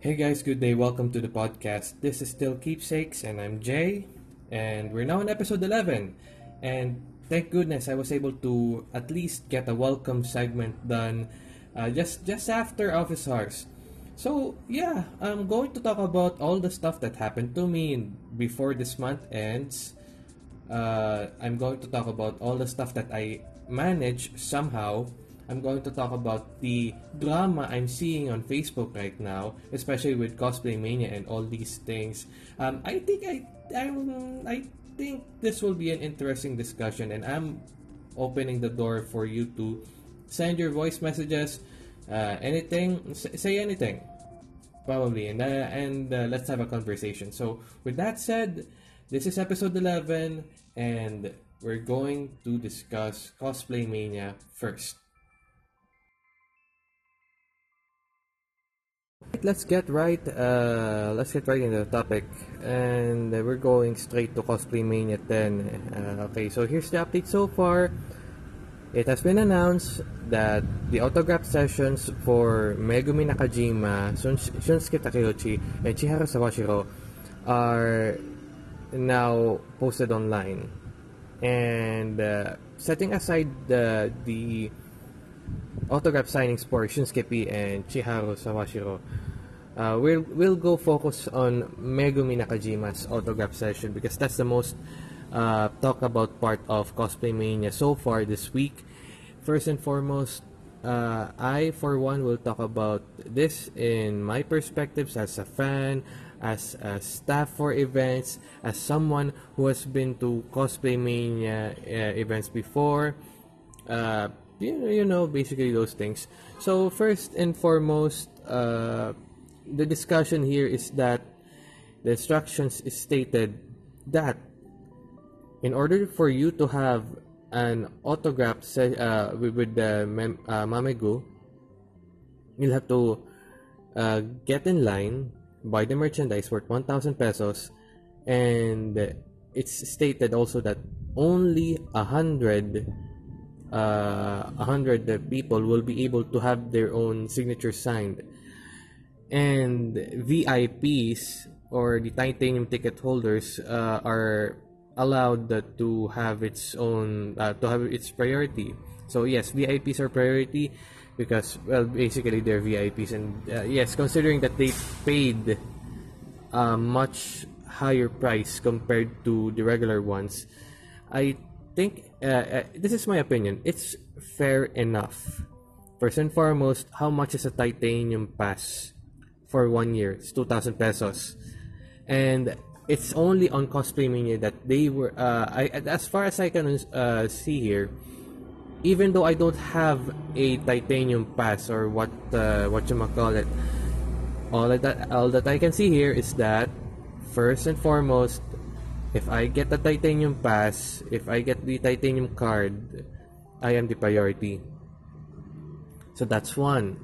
Hey guys, good day. Welcome to the podcast. This is still Keepsakes, and I'm Jay, and we're now in episode 11. And thank goodness I was able to at least get a welcome segment done uh, just just after office hours. So yeah, I'm going to talk about all the stuff that happened to me before this month ends. Uh, I'm going to talk about all the stuff that I managed somehow I'm going to talk about the drama I'm seeing on Facebook right now, especially with cosplay mania and all these things. Um, I think I I I think this will be an interesting discussion, and I'm opening the door for you to send your voice messages, uh, anything, say anything, probably, and uh, and uh, let's have a conversation. So with that said, this is episode 11, and we're going to discuss cosplay mania first. Let's get right. Uh, let's get right into the topic, and we're going straight to Cosplay Mania 10. Uh, okay, so here's the update so far. It has been announced that the autograph sessions for Megumi Nakajima, Shunsuke Takeuchi, and Chiharu Sawashiro are now posted online. And uh, setting aside the the autograph signings for Shunsuke and Chiharu Sawashiro. Uh, we'll, we'll go focus on Megumi Nakajima's autograph session because that's the most uh, talked about part of Cosplay Mania so far this week. First and foremost, uh, I, for one, will talk about this in my perspectives as a fan, as a staff for events, as someone who has been to Cosplay Mania uh, events before. Uh, you, you know, basically those things. So first and foremost, uh, the discussion here is that the instructions is stated that in order for you to have an autograph se- uh, with the mem- uh, Mamegu, you'll have to uh, get in line, buy the merchandise worth 1,000 pesos, and it's stated also that only a hundred uh, 100 people will be able to have their own signature signed. And VIPs or the titanium ticket holders uh, are allowed to have its own uh, to have its priority. So yes, VIPs are priority because well basically they're VIPs and uh, yes, considering that they paid a much higher price compared to the regular ones, I think uh, uh, this is my opinion. It's fair enough. First and foremost, how much is a titanium pass for one year? It's 2,000 pesos. And it's only on Cosplay Mania that they were, uh, I, as far as I can uh, see here, even though I don't have a titanium pass or what, uh, what you might call it, all that, all that I can see here is that, first and foremost, if I get the titanium pass, if I get the titanium card, I am the priority. So that's one.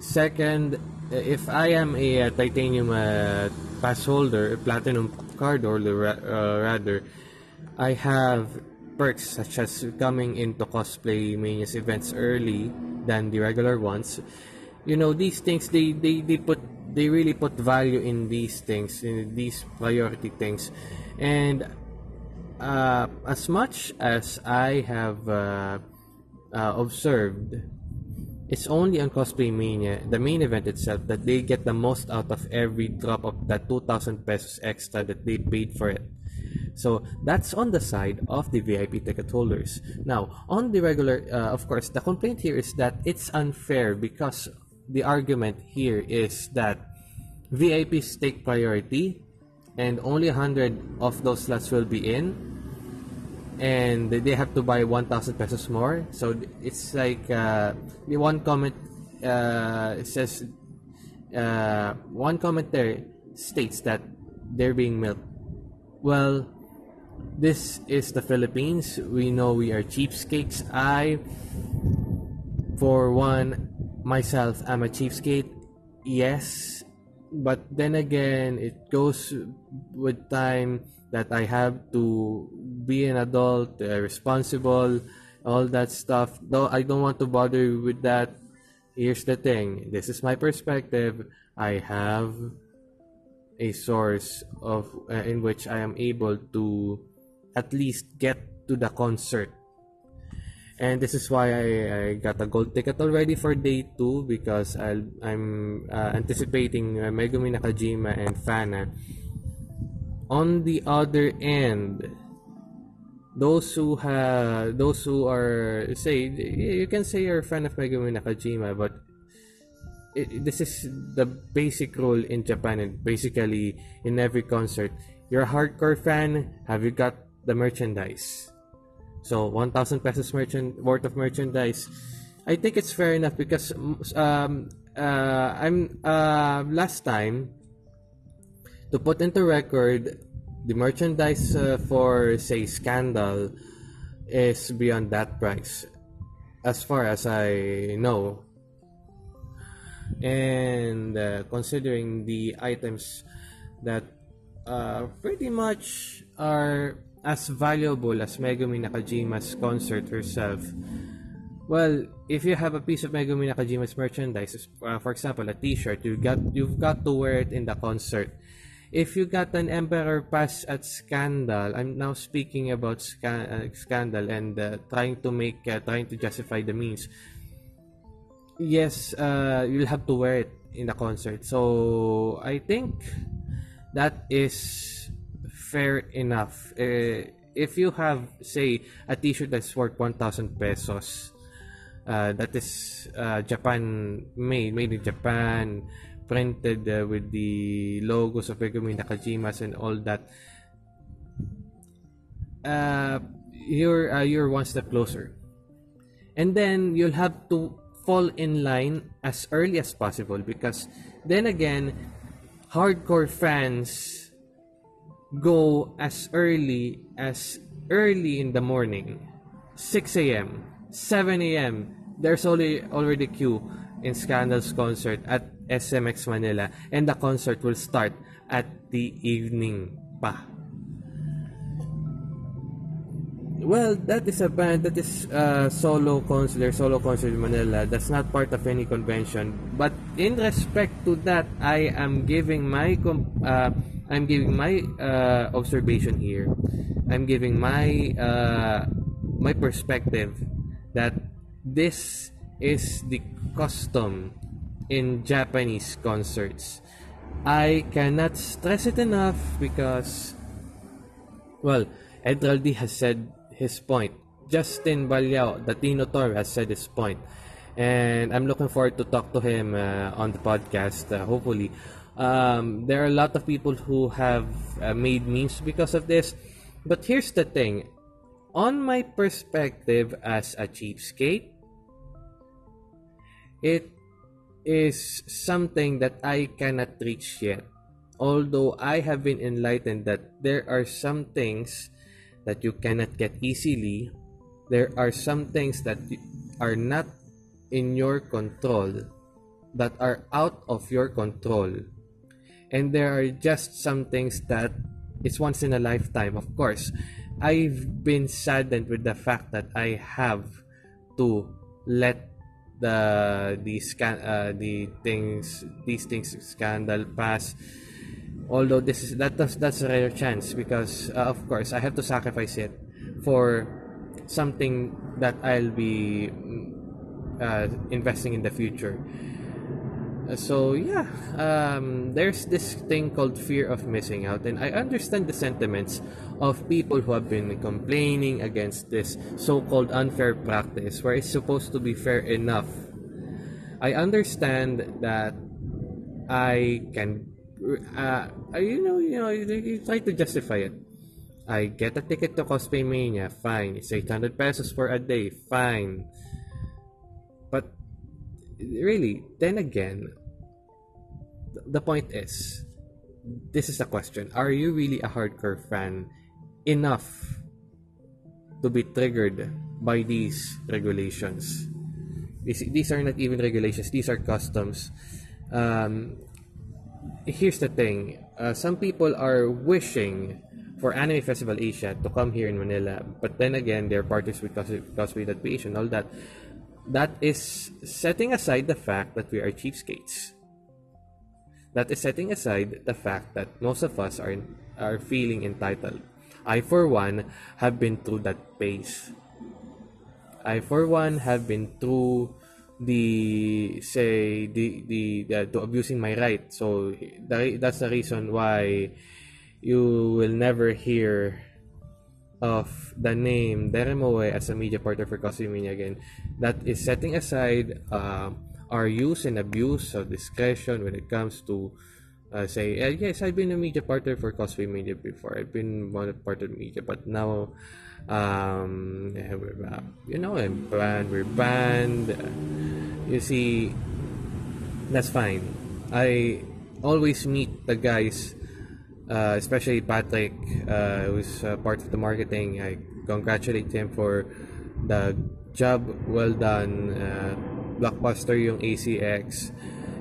Second, if I am a, a titanium uh, pass holder, a platinum card holder uh, rather, I have perks such as coming into cosplay mania's events early than the regular ones. You know, these things they, they, they put they really put value in these things, in these priority things. And uh, as much as I have uh, uh, observed, it's only on Cosplay Mania, the main event itself, that they get the most out of every drop of that 2,000 pesos extra that they paid for it. So that's on the side of the VIP ticket holders. Now, on the regular, uh, of course, the complaint here is that it's unfair because the argument here is that VIPs take priority and only 100 of those slots will be in and they have to buy 1000 pesos more. So it's like uh, the one comment uh, says uh, one comment there states that they're being milked. Well this is the Philippines. We know we are cheapskates. I for one myself I'm a cheapskate yes. But then again it goes with time that i have to be an adult uh, responsible all that stuff. Though i don't want to bother you with that. Here's the thing this is my perspective. I have a source of uh, in which i am able to at least get to the concert and this is why I, I got a gold ticket already for day 2 because i am uh, anticipating uh, Megumi Nakajima and Fana. On the other end, those who have those who are say you can say you're a fan of Megumi Nakajima, but it, this is the basic rule in Japan and basically in every concert. You're a hardcore fan. Have you got the merchandise? So 1,000 pesos merchant worth of merchandise. I think it's fair enough because um, uh, I'm uh, last time to put into record the merchandise uh, for say Scandal is beyond that price as far as I know. And uh, considering the items that uh, pretty much are as valuable as Megumi Nakajima's concert herself. Well, if you have a piece of Megumi Nakajima's merchandise, uh, for example, a T-shirt, you got you've got to wear it in the concert. If you got an Emperor Pass at Scandal, I'm now speaking about sca- uh, Scandal and uh, trying to make, uh, trying to justify the means. Yes, uh, you'll have to wear it in the concert. So I think that is fair enough. Uh, if you have, say, a T-shirt that's worth 1,000 pesos, uh, that is uh, Japan made, made in Japan, printed uh, with the logos of Megumi Nakajimas and all that. Uh, you're uh, you're one step closer, and then you'll have to fall in line as early as possible because then again, hardcore fans go as early as early in the morning. 6 a.m 7 a.m there's already already queue in scandal's concert at smx manila and the concert will start at the evening pa well that is a band that is a solo concert solo concert in manila that's not part of any convention but in respect to that i am giving my uh, I'm giving my uh, observation here. I'm giving my uh, my perspective that this is the custom in Japanese concerts. I cannot stress it enough because, well, Edraldi has said his point. Justin Balyao, the Tino Tor, has said his point. And I'm looking forward to talk to him uh, on the podcast, uh, hopefully um, there are a lot of people who have uh, made memes because of this. But here's the thing on my perspective as a cheapskate, it is something that I cannot reach yet. Although I have been enlightened that there are some things that you cannot get easily, there are some things that are not in your control, that are out of your control. And there are just some things that it's once in a lifetime of course. I've been saddened with the fact that i have to let the the scan uh, the things these things scandal pass although this is that does, that's a rare chance because uh, of course i have to sacrifice it for something that i'll be uh, investing in the future. So yeah um, there's this thing called fear of missing out. And i understand the sentiments of people who have been complaining against this so-called unfair practice where it's supposed to be fair enough. I understand that i can uh, you know you know you, you try to justify it i get a ticket to cosplay mania fine it's 800 pesos for a day fine but really, then again, the point is, this is a question. Are you really a hardcore fan enough to be triggered by these regulations? These, these are not even regulations, these are customs. Um, here's the thing uh, some people are wishing for Anime Festival Asia to come here in Manila, but then again, there are parties with cosplay.ph and all that that is setting aside the fact that we are cheapskates. That is setting aside the fact that most of us are are feeling entitled. I for one have been through that phase. I for one have been through the say the the, the to abusing my right. So that, that's the reason why you will never hear of the name Deremoe as a media partner for Mania again. That is setting aside uh, our use and abuse of discretion when it comes to uh, say, uh, yes, I've been a media partner for Cosplay Media before. I've been one part of media, but now, um, uh, you know, I'm banned. We're banned. You see, that's fine. I always meet the guys, uh, especially Patrick, uh, who's uh, part of the marketing. I congratulate him for the job well done. Uh, blockbuster yung ACX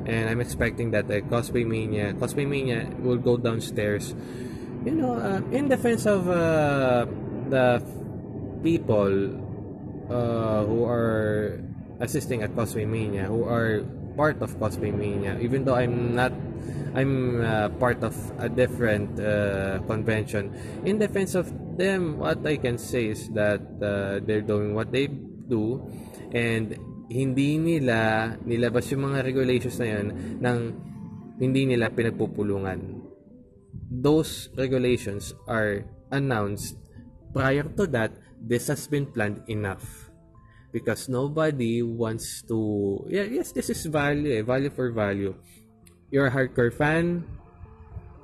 and I'm expecting that the Cosplay Mania, Cosplay Mania will go downstairs. You know, uh, in defense of uh, the people uh, who are assisting at Cosplay Mania, who are part of Cosplay Mania, even though I'm not, I'm uh, part of a different uh, convention. In defense of them, what I can say is that uh, they're doing what they do, and hindi nila nilabas yung mga regulations na yan ng hindi nila pinagpupulungan. Those regulations are announced prior to that, this has been planned enough. Because nobody wants to... Yeah, yes, this is value, eh, value for value. You're a hardcore fan,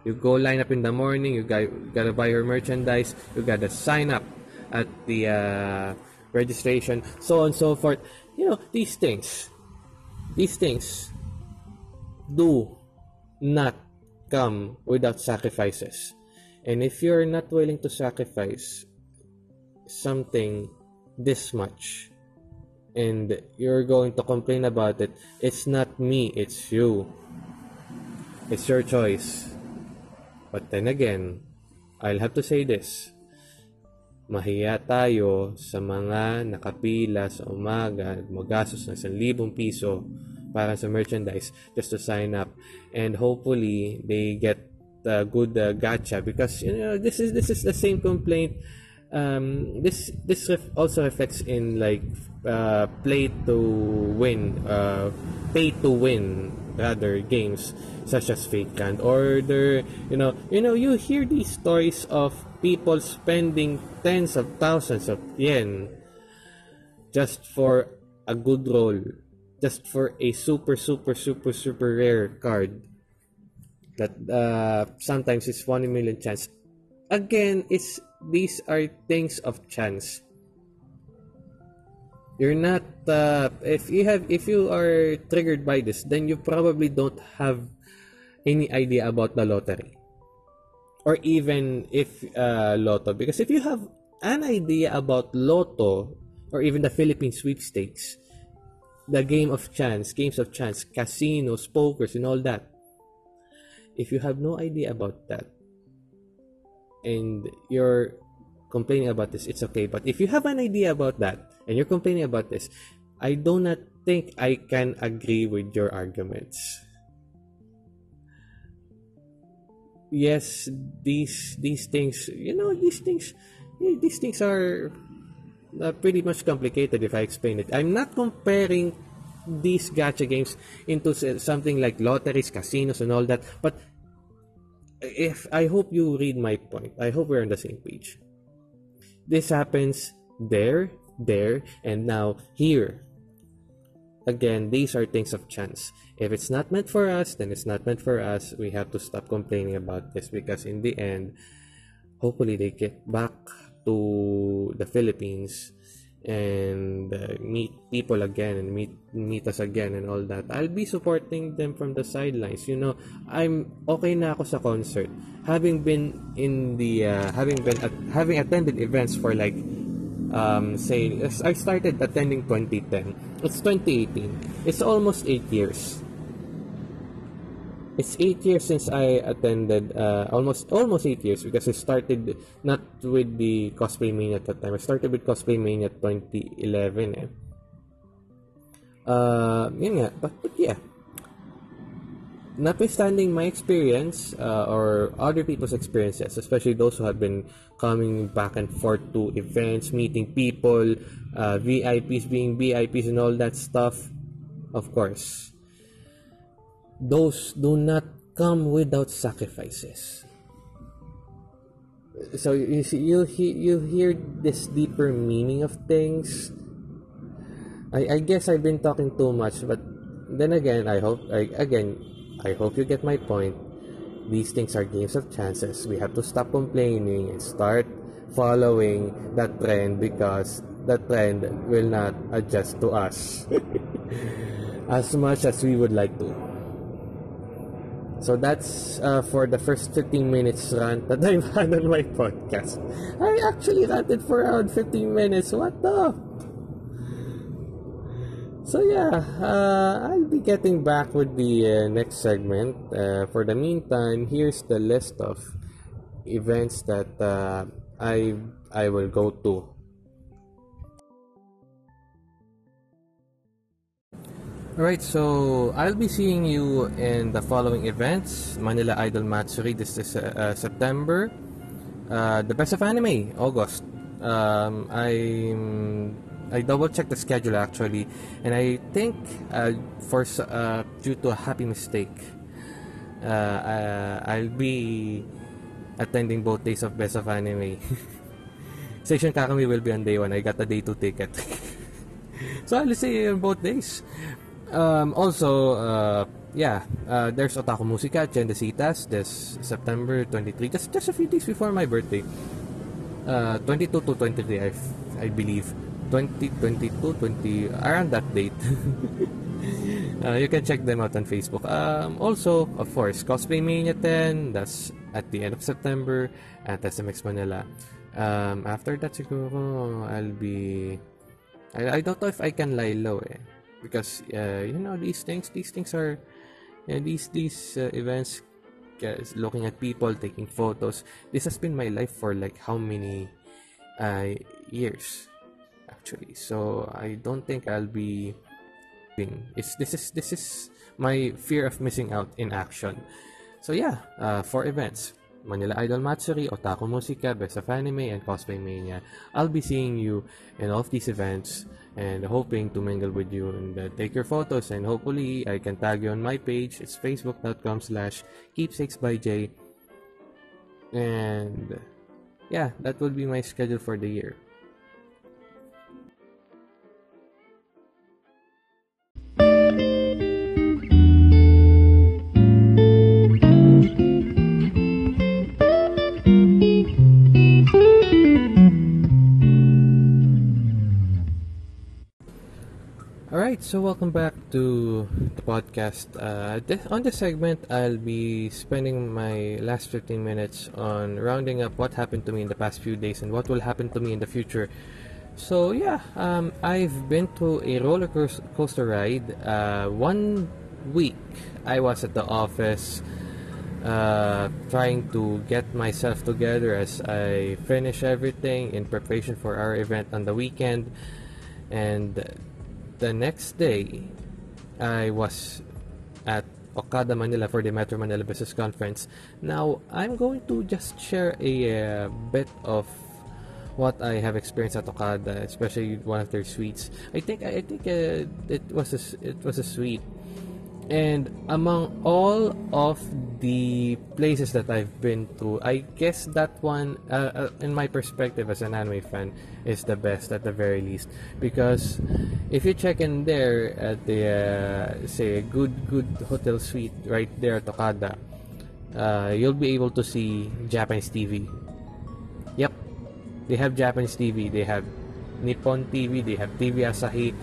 you go line up in the morning, you got, gotta buy your merchandise, you gotta sign up at the uh, registration, so on and so forth you know these things these things do not come without sacrifices and if you're not willing to sacrifice something this much. And you're going to complain about it. It's not me it's you. It's your choice. But then again i'll have to say this. Mahiya tayo sa mga nakapila sa umaga magastos ng 1,000 piso para sa merchandise just to sign up. And hopefully they get a good uh, gacha because you know this is this is the same complaint um, this this ref- also reflects in like uh, play to win uh, pay to win rather games such as grand order you know you know you hear these stories of people spending tens of thousands of yen just for a good roll, just for a super, super, super, super rare card that uh, sometimes it's 1 million chance. Again, it's these are things of chance. You're not uh, if you have if you are triggered by this, then you probably don't have any idea about the lottery or even if uh, Lotto. Because if you have an idea about Lotto or even the Philippine sweepstakes, the game of chance, games of chance, casinos, pokers, and all that, if you have no idea about that and you're complaining about this, it's okay. But if you have an idea about that and you're complaining about this, I do not think I can agree with your arguments. yes, these these things, you know, these things, these things are uh, pretty much complicated if I explain it. I'm not comparing these gacha games into something like lotteries, casinos, and all that, but if I hope you read my point, I hope we're on the same page. This happens there, there, and now here. Again, these are things of chance. If it's not meant for us, then it's not meant for us. We have to stop complaining about this because in the end, hopefully they get back to the Philippines and uh, meet people again and meet meet us again and all that. I'll be supporting them from the sidelines. You know, I'm okay na ako sa concert. Having been in the uh, having been at, having attended events for like um, say I started attending 2010. It's 2018. It's almost 8 years it's eight years since I attended uh, almost almost eight years because I started not with the cosplay mania at that time. I started with cosplay mania 2011 eh. Uh, yun nga. But, but yeah. Notwithstanding my experience uh, or other people's experiences, especially those who have been coming back and forth to events, meeting people, uh, VIPs being VIPs and all that stuff, of course, those do not come without sacrifices. So you see, you you hear this deeper meaning of things I, I guess I've been talking too much, but then again, I hope, I, again, I hope you get my point. These things are games of chances. We have to stop complaining and start following that trend because the trend will not adjust to us as much as we would like to. So that's uh, for the first 15 minutes rant that I've had on my podcast. I actually ranted for around 15 minutes. What the? So yeah, uh, I'll be getting back with the uh, next segment. Uh, for the meantime, here's the list of events that uh, I I will go to. Alright, so I'll be seeing you in the following events Manila Idol Matsuri this is uh, September, uh, the Best of Anime August. Um, I'm I double checked the schedule actually, and I think uh, for uh, due to a happy mistake, uh, uh I'll be attending both days of Best of Anime. Station Kakami will be on day one. I got a day two ticket, so I'll see on both days. Um, also, uh, yeah, uh, there's Otaku Musica Chendesitas this September 23, just just a few days before my birthday. 22 to 23, I, I believe. 2022, 20, around that date. uh, you can check them out on Facebook. Um, also, of course, Cosplay Mania 10, that's at the end of September at SMX Manila. Um, after that, siguro, I'll be... I, I don't know if I can lie low eh. Because, uh, you know, these things, these things are... Yeah, these these uh, events, looking at people, taking photos. This has been my life for like how many uh, years? actually. So I don't think I'll be it's this is this is my fear of missing out in action. So yeah, uh, for events. Manila Idol Matsuri, Otaku Musica, Best of Anime, and Cosplay Mania. I'll be seeing you in all of these events and hoping to mingle with you and uh, take your photos and hopefully I can tag you on my page. It's facebook.com slash keepsakes by J. And yeah, that will be my schedule for the year. Alright, so welcome back to the podcast. Uh, this, on this segment, I'll be spending my last 15 minutes on rounding up what happened to me in the past few days and what will happen to me in the future. So, yeah, um, I've been to a roller coaster ride. Uh, one week, I was at the office uh, trying to get myself together as I finish everything in preparation for our event on the weekend. And the next day, I was at Okada, Manila for the Metro Manila Business Conference. Now, I'm going to just share a uh, bit of what I have experienced at Okada, especially one of their suites. I think I think uh, it was a, it was a suite and among all of the places that I've been to, I guess that one, uh, uh, in my perspective as an anime fan, is the best at the very least. Because if you check in there at the, uh, say, a good, good hotel suite right there at Okada, uh, you'll be able to see Japanese TV. Yep, they have Japanese TV. They have Nippon TV. They have TV Asahi.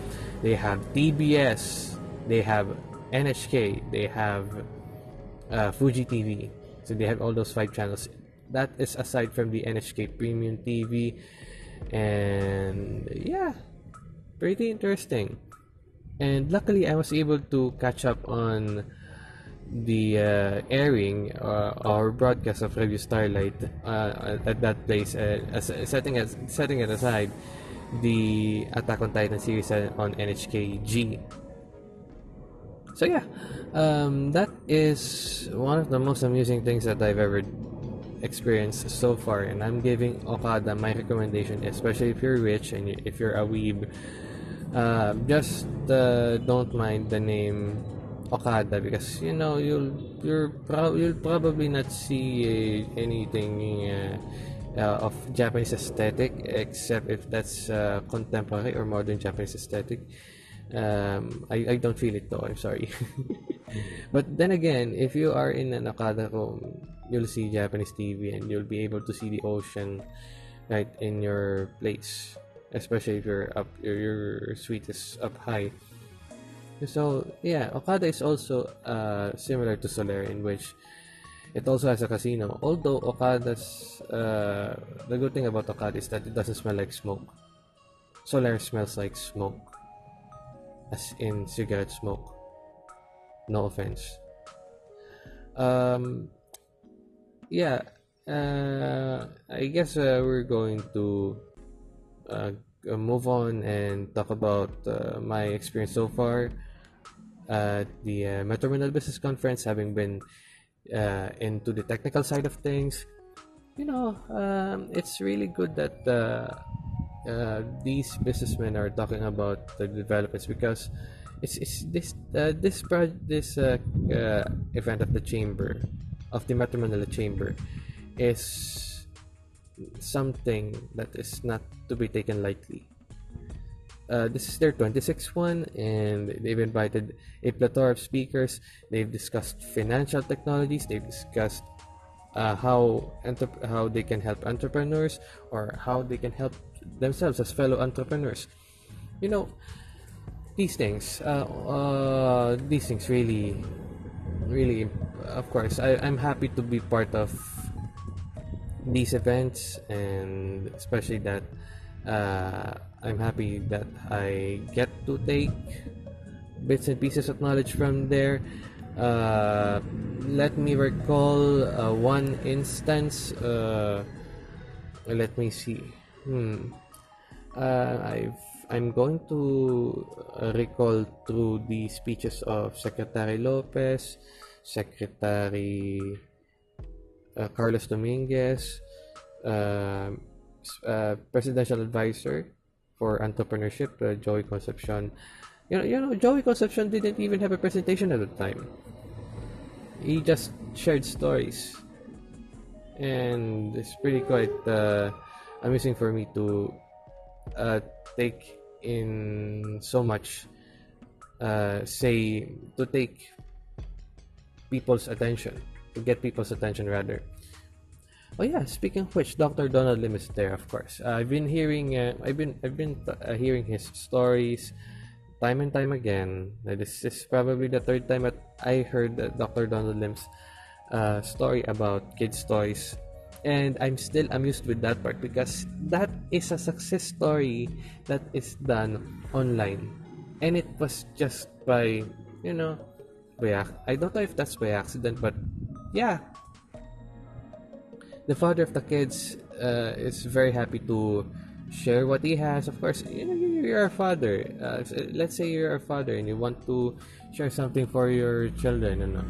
They have TBS. They have NHK, they have uh, Fuji TV. So they have all those five channels. That is aside from the NHK Premium TV. And yeah, pretty interesting. And luckily, I was able to catch up on the uh, airing uh, or broadcast of Revue Starlight uh, at that place. Uh, setting, as, setting it aside, the Attack on Titan series on NHK G So yeah, um, that is one of the most amusing things that I've ever experienced so far, and I'm giving Okada my recommendation, especially if you're rich and if you're a weeb. Uh, just uh, don't mind the name Okada because you know you'll you're pro- you'll probably not see uh, anything uh, uh, of Japanese aesthetic except if that's uh, contemporary or modern Japanese aesthetic. Um, I, I don't feel it though. I'm sorry. but then again, if you are in an Okada room, you'll see Japanese TV and you'll be able to see the ocean right in your place, especially if you're up your, your suite is up high. So yeah, Okada is also uh, similar to Solaire in which it also has a casino. Although Okada's uh, the good thing about Okada is that it doesn't smell like smoke. Solaire smells like smoke as in cigarette smoke. No offense. Um, yeah, uh, I guess uh, we're going to uh, move on and talk about uh, my experience so far at the uh, Metro Manila Business Conference, having been uh, into the technical side of things. You know, um, it's really good that uh, these businessmen are talking about the developments because it's, it's this uh, this pro- this uh, uh, event of the chamber of the Metro Manila Chamber is something that is not to be taken lightly. Uh, this is their 26th one, and they've invited a plethora of speakers. They've discussed financial technologies. They've discussed uh, how enter- how they can help entrepreneurs or how they can help themselves as fellow entrepreneurs. You know, these things, uh, uh, these things really, really, of course, I, I'm happy to be part of these events, and especially that uh, I'm happy that I get to take bits and pieces of knowledge from there. Uh, let me recall uh, one instance. Uh, let me see. Hmm. Uh, I've I'm going to uh, recall through the speeches of Secretary Lopez, Secretary uh, Carlos Dominguez, uh, uh, Presidential Advisor for Entrepreneurship, uh, Joey Concepcion. You know, you know, Joey Concepcion didn't even have a presentation at the time. He just shared stories, and it's pretty quite uh, amusing for me to uh, take in so much uh, say to take people's attention to get people's attention rather. Oh yeah speaking of which dr donald lim is there of course. Uh, i've been hearing uh, i've been i've been uh, hearing his stories time and time again. This is probably the third time that i heard dr donald lim's uh, story about kids toys and I'm still amused with that part because that is a success story that is done online. And it was just by you know by I don't know if that's by accident but yeah. The father of the kids uh, is very happy to share what he has. Of course you know you're a father. Uh, let's say you're a father and you want to share something for your children you know.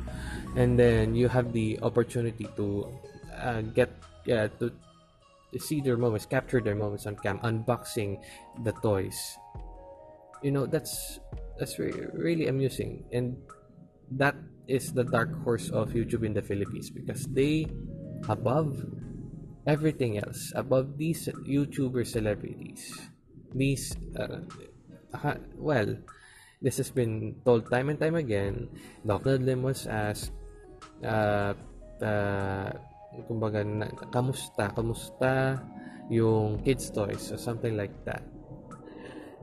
And then you have the opportunity to uh, get yeah to, see their moments, capture their moments on cam, unboxing the toys. You know that's that's really, really amusing, and that is the dark horse of YouTube in the Philippines because they above everything else, above these YouTuber celebrities, these uh, well, this has been told time and time again. Dr. Lim was asked uh, uh, kumbaga, na, kamusta, kamusta yung kids toys or something like that.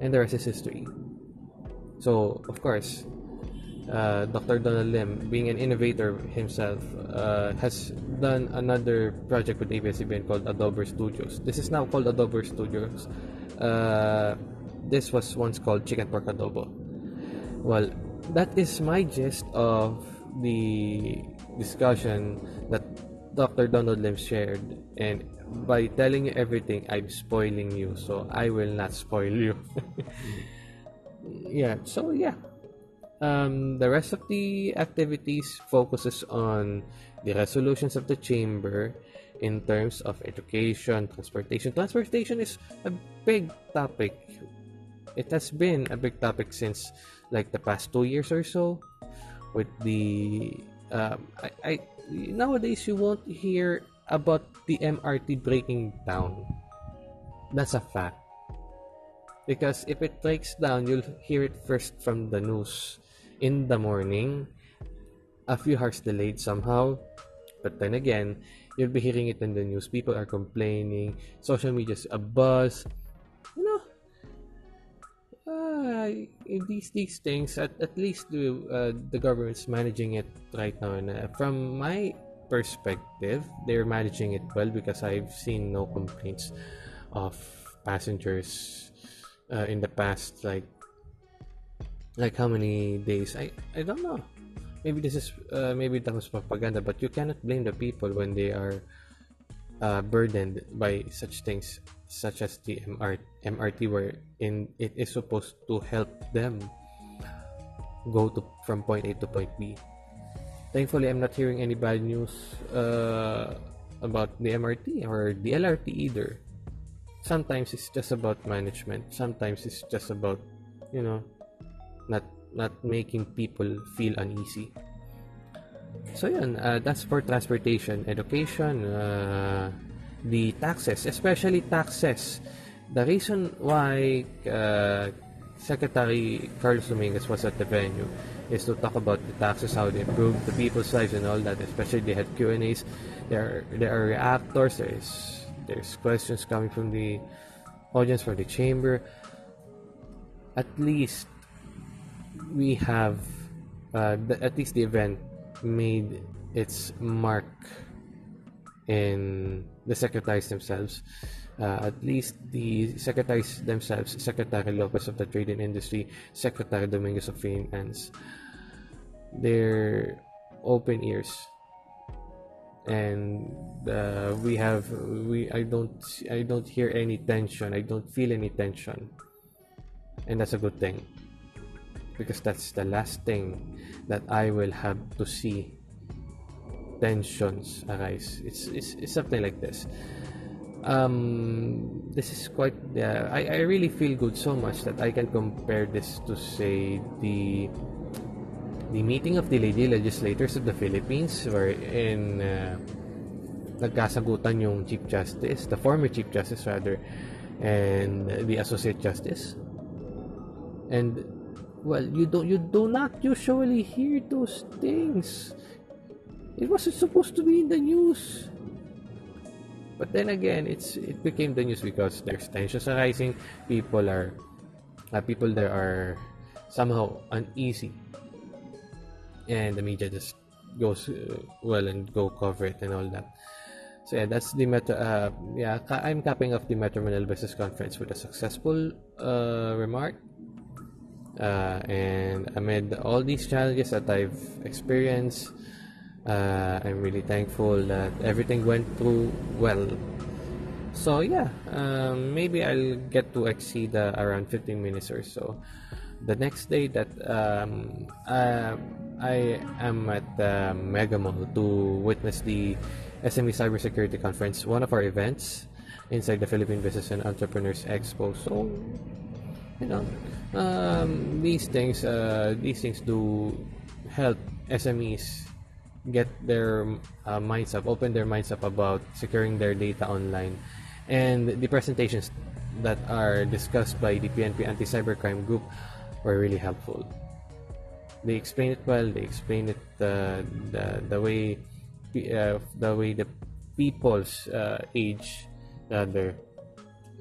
And the rest is history. So, of course, uh, Dr. Donald Lim, being an innovator himself, uh, has done another project with ABS-CBN called Adobo Studios. This is now called Adobo Studios. Uh, this was once called Chicken Pork Adobo. Well, that is my gist of the discussion that Dr. Donald Lim shared. And by telling you everything, I'm spoiling you. So I will not spoil you. yeah, so yeah. um, the rest of the activities focuses on the resolutions of the chamber in terms of education, transportation. Transportation is a big topic. It has been a big topic since like the past two years or so. With the um, I, I nowadays you won't hear about the MRT breaking down. That's a fact. Because if it breaks down, you'll hear it first from the news in the morning. A few hours delayed somehow. But then again, you'll be hearing it in the news. People are complaining. Social media's a buzz. Uh, these these things at, at least the uh, the government's managing it right now. And uh, from my perspective, they're managing it well because I've seen no complaints of passengers uh, in the past like like how many days I I don't know maybe this is uh, maybe that was propaganda but you cannot blame the people when they are uh, burdened by such things such as the MR, MRT where in it is supposed to help them go to from point A to point B. Thankfully I'm not hearing any bad news uh, about the MRT or the LRT either. Sometimes it's just about management. Sometimes it's just about you know not not making people feel uneasy. So yun uh, that's for transportation education uh, the taxes especially taxes the reason why uh, Secretary Carlos Dominguez was at the venue is to talk about the taxes, how they improve the people's lives and all that. Especially they had Q and A's. There are there are reactors. There's there's questions coming from the audience for the chamber. At least we have uh, the, at least the event made its mark in the secretaries themselves. Uh, at least the secretaries themselves, Secretary Lopez of the Trade and Industry, Secretary Dominguez of Finance, they're open ears. And uh, we have we I don't I don't hear any tension. I don't feel any tension. And that's a good thing. Because that's the last thing that I will have to see tensions arise. It's it's, it's something like this um this is quite yeah I, I really feel good so much that I can compare this to say the the meeting of the lady legislators of the Philippines where wherein uh, nagkasagutan yung Chief Justice, the former Chief Justice rather, and the Associate Justice. And well, you don't you do not usually hear those things. It wasn't supposed to be in the news. But then again, it's it became the news because there's tensions arising. People are uh, people there are somehow uneasy and the media just goes uh, well and go cover it and all that. So yeah, that's the Metro. Uh, yeah, I'm capping off the Metro Manila Business Conference with a successful uh, remark. Uh, and amid all these challenges that I've experienced, uh, I'm really thankful that everything went through well. So yeah, um, maybe I'll get to exceed uh, around 15 minutes or so the next day that um, uh, I am at the Mega Mall to witness the SME Cybersecurity Conference, one of our events inside the Philippine Business and Entrepreneurs Expo. So, you know, um, these things, uh, these things do help SMEs get their uh, minds up, open their minds up about securing their data online, and the presentations that are discussed by the PNP Anti-Cybercrime Group were really helpful. They explain it well. They explain it uh, the the way uh, the way the people's uh, age rather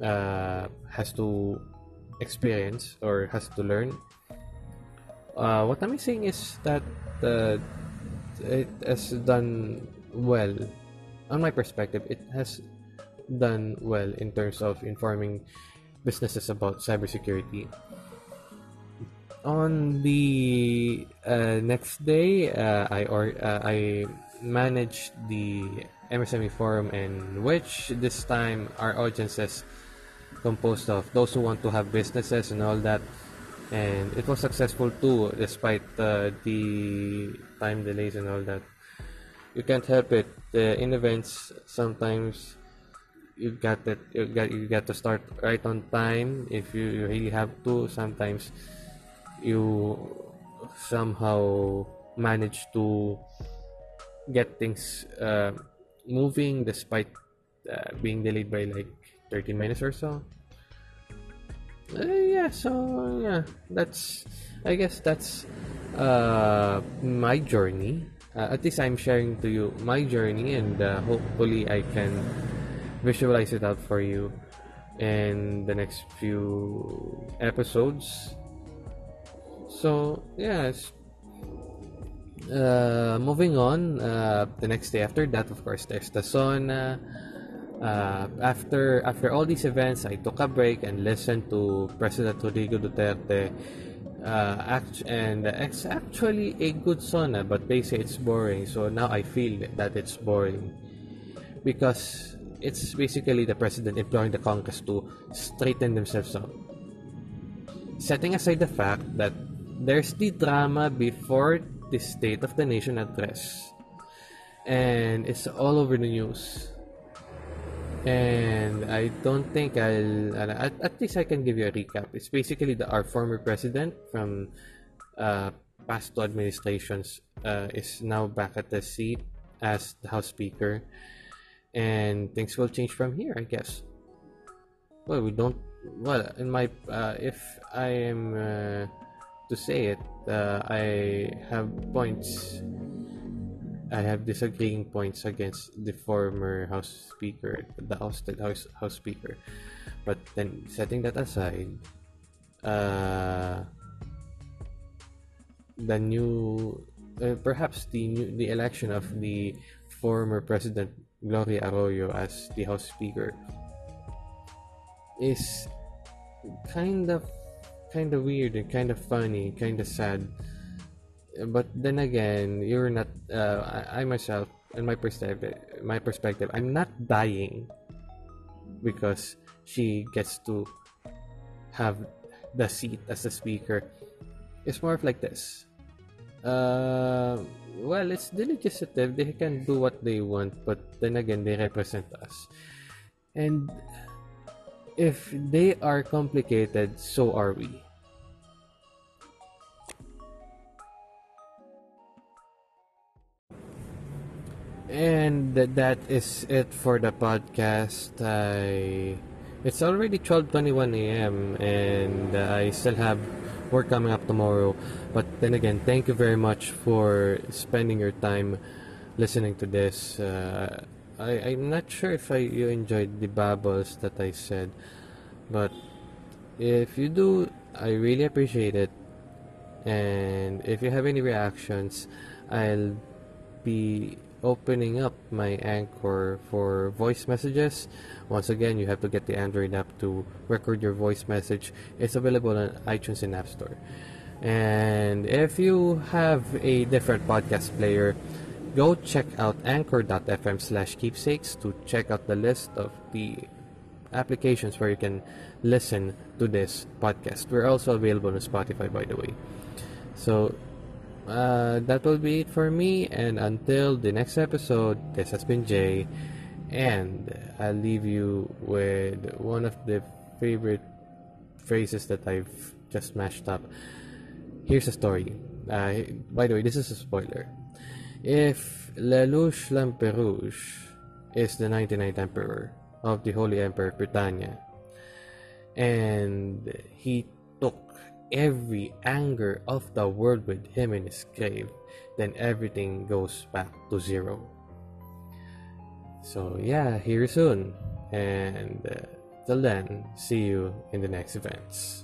uh, has to experience or has to learn. Uh, what I'm saying is that it has done well. On my perspective, it has done well in terms of informing businesses about cybersecurity on the uh, next day, uh, I or uh, I managed the MSME forum, in which this time our audience is composed of those who want to have businesses and all that. And it was successful too despite uh, the time delays and all that. You can't help it. Uh, in events sometimes you got that you got you got to start right on time. If you, you really have to sometimes you somehow manage to get things uh, moving despite uh, being delayed by like 30 minutes or so uh, yeah so yeah that's i guess that's uh, my journey. Uh, at least i'm sharing to you my journey and uh, hopefully i can visualize it out for you in the next few episodes. So yes. Uh, moving on uh, the next day after that of course there's the SONA uh, after after all these events i took a break and listened to president rodrigo duterte. Uh, act- and it's actually a good SONA but they say it's boring. So now i feel that it's boring. Because it's basically the president imploring the congress to straighten themselves up setting aside the fact that there's the drama before the State of the Nation address, and it's all over the news. And I don't think I'll. At, at least I can give you a recap. It's basically the, our former president from uh, past two administrations uh, is now back at the seat as the House Speaker, and things will change from here, I guess. Well, we don't. Well, in my uh, if I am uh, to say it, uh, I have points. I have disagreeing points against the former House Speaker, the ousted House House Speaker. But then, setting that aside, uh, the new, uh, perhaps the new, the election of the former President Gloria Arroyo as the House Speaker is kind of kind of weird and kind of funny, kind of sad. But then again, you're not. Uh, I, I myself, in my perspective, my perspective, I'm not dying because she gets to have the seat as the speaker. It's more of like this. Uh, well, it's the legislative. They can do what they want, but then again, they represent us. And if they are complicated, so are we. And that is it for the podcast. I it's already 12:21 a.m. and I still have work coming up tomorrow. But then again, thank you very much for spending your time listening to this. Uh, I I'm not sure if I you enjoyed the babbles that I said, but if you do, I really appreciate it. And if you have any reactions, I'll be opening up my Anchor for voice messages. Once again, you have to get the Android app to record your voice message. It's available on iTunes and App Store. And if you have a different podcast player, go check out anchor.fm slash keepsakes to check out the list of the applications where you can listen to this podcast. We're also available on Spotify, by the way. So uh, that will be it for me. And until the next episode, this has been Jay. And I'll leave you with one of the favorite phrases that I've just mashed up. Here's a story. Uh, by the way, this is a spoiler. If Lelouch Lamperouge is the 99th emperor of the Holy Emperor Britannia, and he every anger of the world with him in his grave, then everything goes back to zero. So, yeah, here soon. And uh, till then, see you in the next events.